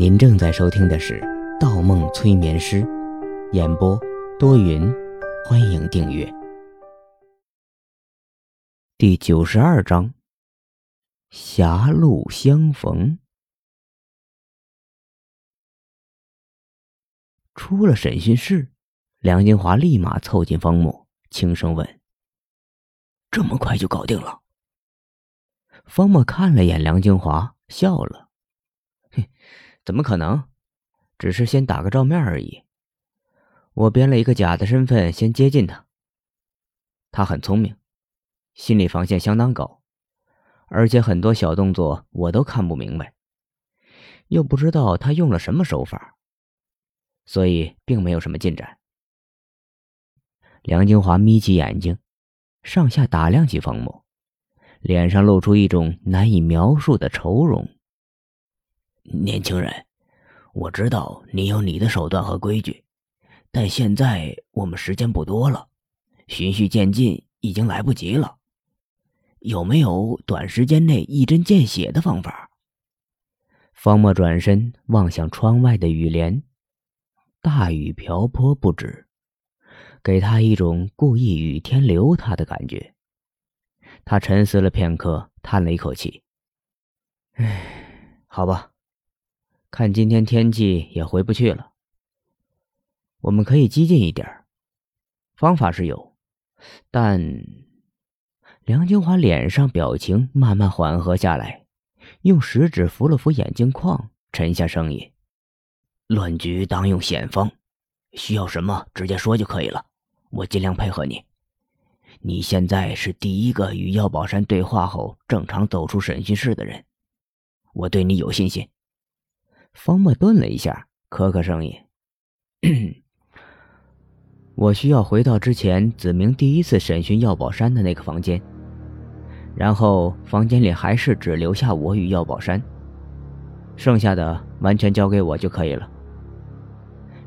您正在收听的是《盗梦催眠师》，演播多云，欢迎订阅。第九十二章，狭路相逢。出了审讯室，梁金华立马凑近方木，轻声问：“这么快就搞定了？”方木看了眼梁金华，笑了：“嘿，怎么可能？只是先打个照面而已。我编了一个假的身份，先接近他。他很聪明，心理防线相当高，而且很多小动作我都看不明白，又不知道他用了什么手法，所以并没有什么进展。”梁金华眯起眼睛，上下打量起方某。脸上露出一种难以描述的愁容。年轻人，我知道你有你的手段和规矩，但现在我们时间不多了，循序渐进已经来不及了。有没有短时间内一针见血的方法？方墨转身望向窗外的雨帘，大雨瓢泼不止，给他一种故意雨天留他的感觉。他沉思了片刻，叹了一口气：“唉，好吧，看今天天气也回不去了。我们可以激进一点，方法是有，但……”梁金华脸上表情慢慢缓和下来，用食指扶了扶眼镜框，沉下声音：“乱局当用险方，需要什么直接说就可以了，我尽量配合你。”你现在是第一个与药宝山对话后正常走出审讯室的人，我对你有信心。方墨顿了一下，咳咳声音：“我需要回到之前子明第一次审讯药宝山的那个房间，然后房间里还是只留下我与药宝山，剩下的完全交给我就可以了。”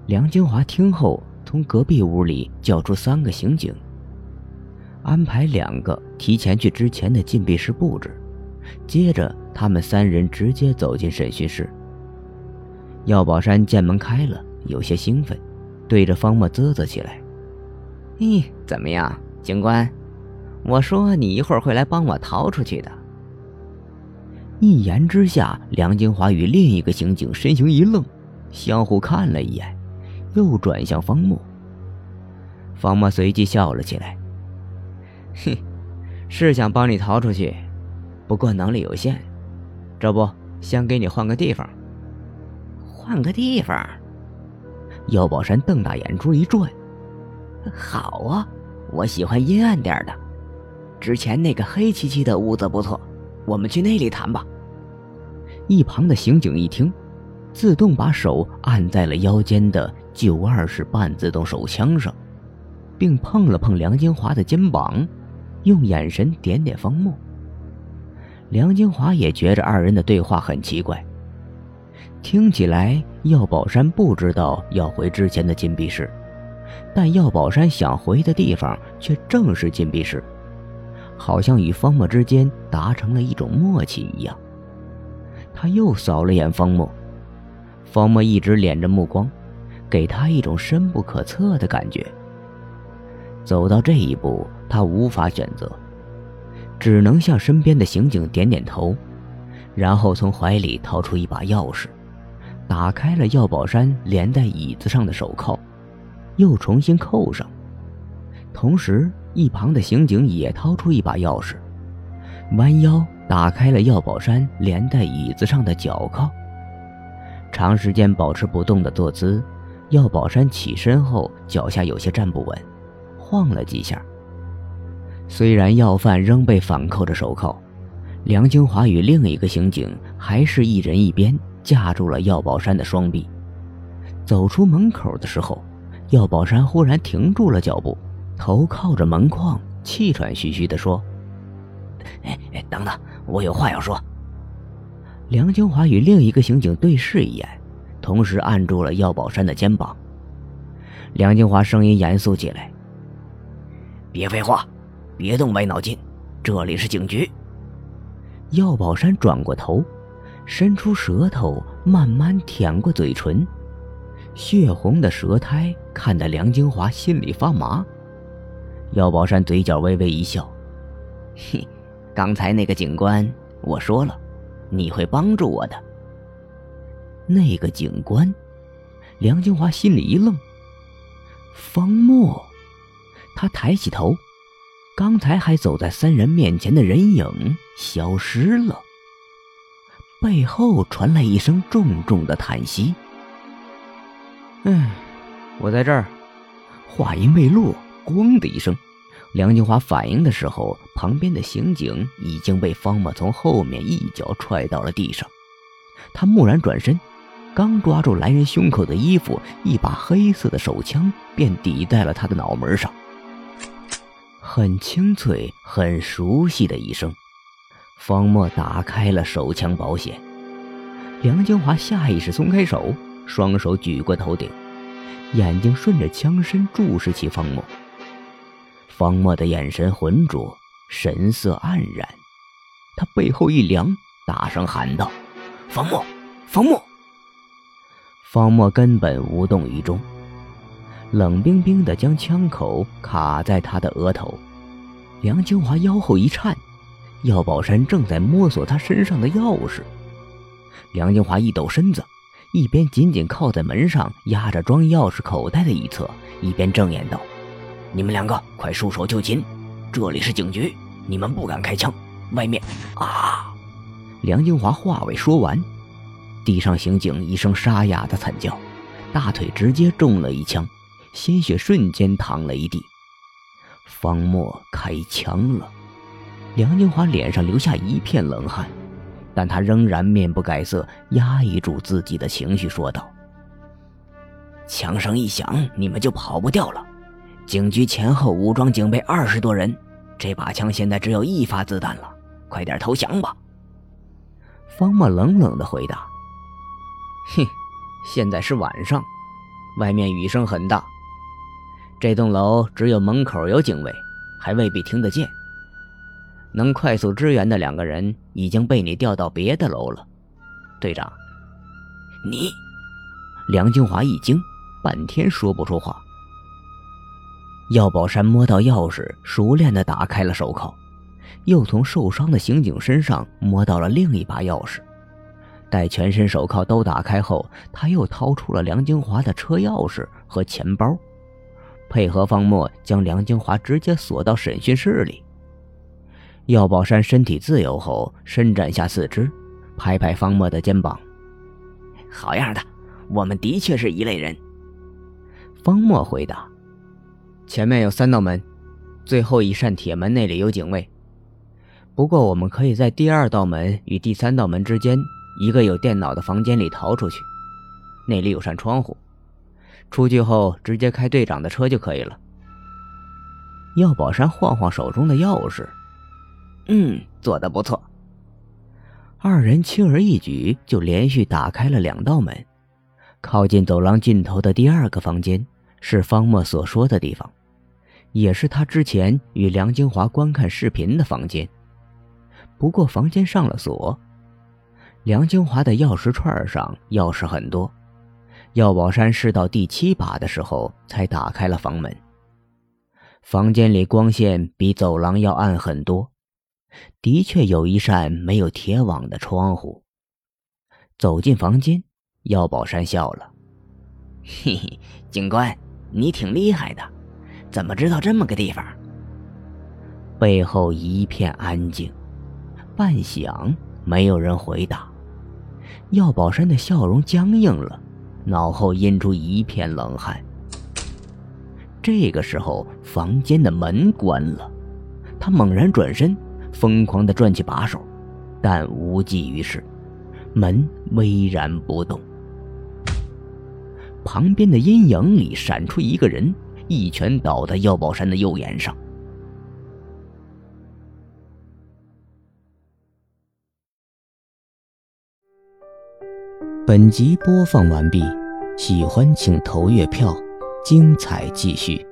梁金华听后，从隔壁屋里叫出三个刑警。安排两个提前去之前的禁闭室布置，接着他们三人直接走进审讯室。药宝山见门开了，有些兴奋，对着方墨啧啧起来：“咦，怎么样，警官？我说你一会儿会来帮我逃出去的。”一言之下，梁金华与另一个刑警身形一愣，相互看了一眼，又转向方墨。方墨随即笑了起来。哼，是想帮你逃出去，不过能力有限。这不，先给你换个地方。换个地方？姚宝山瞪大眼珠一转。好啊，我喜欢阴暗点的。之前那个黑漆漆的屋子不错，我们去那里谈吧。一旁的刑警一听，自动把手按在了腰间的九二式半自动手枪上，并碰了碰梁金华的肩膀。用眼神点点方木。梁金华也觉着二人的对话很奇怪。听起来药宝山不知道要回之前的禁闭室，但药宝山想回的地方却正是禁闭室，好像与方墨之间达成了一种默契一样。他又扫了眼方墨，方墨一直敛着目光，给他一种深不可测的感觉。走到这一步。他无法选择，只能向身边的刑警点点头，然后从怀里掏出一把钥匙，打开了药宝山连带椅子上的手铐，又重新扣上。同时，一旁的刑警也掏出一把钥匙，弯腰打开了药宝山连带椅子上的脚铐。长时间保持不动的坐姿，药宝山起身后脚下有些站不稳，晃了几下。虽然要犯仍被反扣着手铐，梁金华与另一个刑警还是一人一边架住了药宝山的双臂。走出门口的时候，药宝山忽然停住了脚步，头靠着门框，气喘吁吁地说：“哎哎，等等，我有话要说。”梁金华与另一个刑警对视一眼，同时按住了药宝山的肩膀。梁金华声音严肃起来：“别废话。”别动歪脑筋，这里是警局。药宝山转过头，伸出舌头慢慢舔过嘴唇，血红的舌苔看得梁金华心里发麻。药宝山嘴角微微一笑：“嘿，刚才那个警官，我说了，你会帮助我的。”那个警官，梁金华心里一愣。方墨，他抬起头，刚才还走在三人面前的人影消失了。背后传来一声重重的叹息：“嗯，我在这儿。”话音未落，咣的一声，梁金华反应的时候，旁边的刑警已经被方墨从后面一脚踹到了地上。他蓦然转身，刚抓住来人胸口的衣服，一把黑色的手枪便抵在了他的脑门上。很清脆、很熟悉的一声。方墨打开了手枪保险，梁金华下意识松开手，双手举过头顶，眼睛顺着枪身注视起方墨。方墨的眼神浑浊，神色黯然，他背后一凉，大声喊道：“方墨，方墨！”方墨根本无动于衷，冷冰冰的将枪口卡在他的额头。梁金华腰后一颤。药宝山正在摸索他身上的钥匙，梁金华一抖身子，一边紧紧靠在门上压着装钥匙口袋的一侧，一边正言道：“你们两个快束手就擒，这里是警局，你们不敢开枪。外面……啊！”梁金华话未说完，地上刑警一声沙哑的惨叫，大腿直接中了一枪，鲜血瞬间淌了一地。方墨开枪了。梁金华脸上留下一片冷汗，但他仍然面不改色，压抑住自己的情绪，说道：“枪声一响，你们就跑不掉了。警局前后武装警备二十多人，这把枪现在只有一发子弹了，快点投降吧。”方墨冷冷的回答：“哼，现在是晚上，外面雨声很大，这栋楼只有门口有警卫，还未必听得见。”能快速支援的两个人已经被你调到别的楼了，队长。你，梁金华一惊，半天说不出话。药宝山摸到钥匙，熟练地打开了手铐，又从受伤的刑警身上摸到了另一把钥匙。待全身手铐都打开后，他又掏出了梁金华的车钥匙和钱包，配合方墨将梁金华直接锁到审讯室里。药宝山身体自由后，伸展下四肢，拍拍方墨的肩膀：“好样的，我们的确是一类人。”方墨回答：“前面有三道门，最后一扇铁门那里有警卫。不过我们可以在第二道门与第三道门之间一个有电脑的房间里逃出去，那里有扇窗户，出去后直接开队长的车就可以了。”药宝山晃晃手中的钥匙。嗯，做的不错。二人轻而易举就连续打开了两道门，靠近走廊尽头的第二个房间是方墨所说的地方，也是他之前与梁金华观看视频的房间。不过房间上了锁，梁金华的钥匙串上钥匙很多，药宝山试到第七把的时候才打开了房门。房间里光线比走廊要暗很多。的确有一扇没有铁网的窗户。走进房间，药宝山笑了：“嘿嘿，警官，你挺厉害的，怎么知道这么个地方？”背后一片安静，半晌没有人回答。药宝山的笑容僵硬了，脑后印出一片冷汗。这个时候，房间的门关了，他猛然转身。疯狂地转起把手，但无济于事，门巍然不动。旁边的阴影里闪出一个人，一拳倒在药宝山的右眼上。本集播放完毕，喜欢请投月票，精彩继续。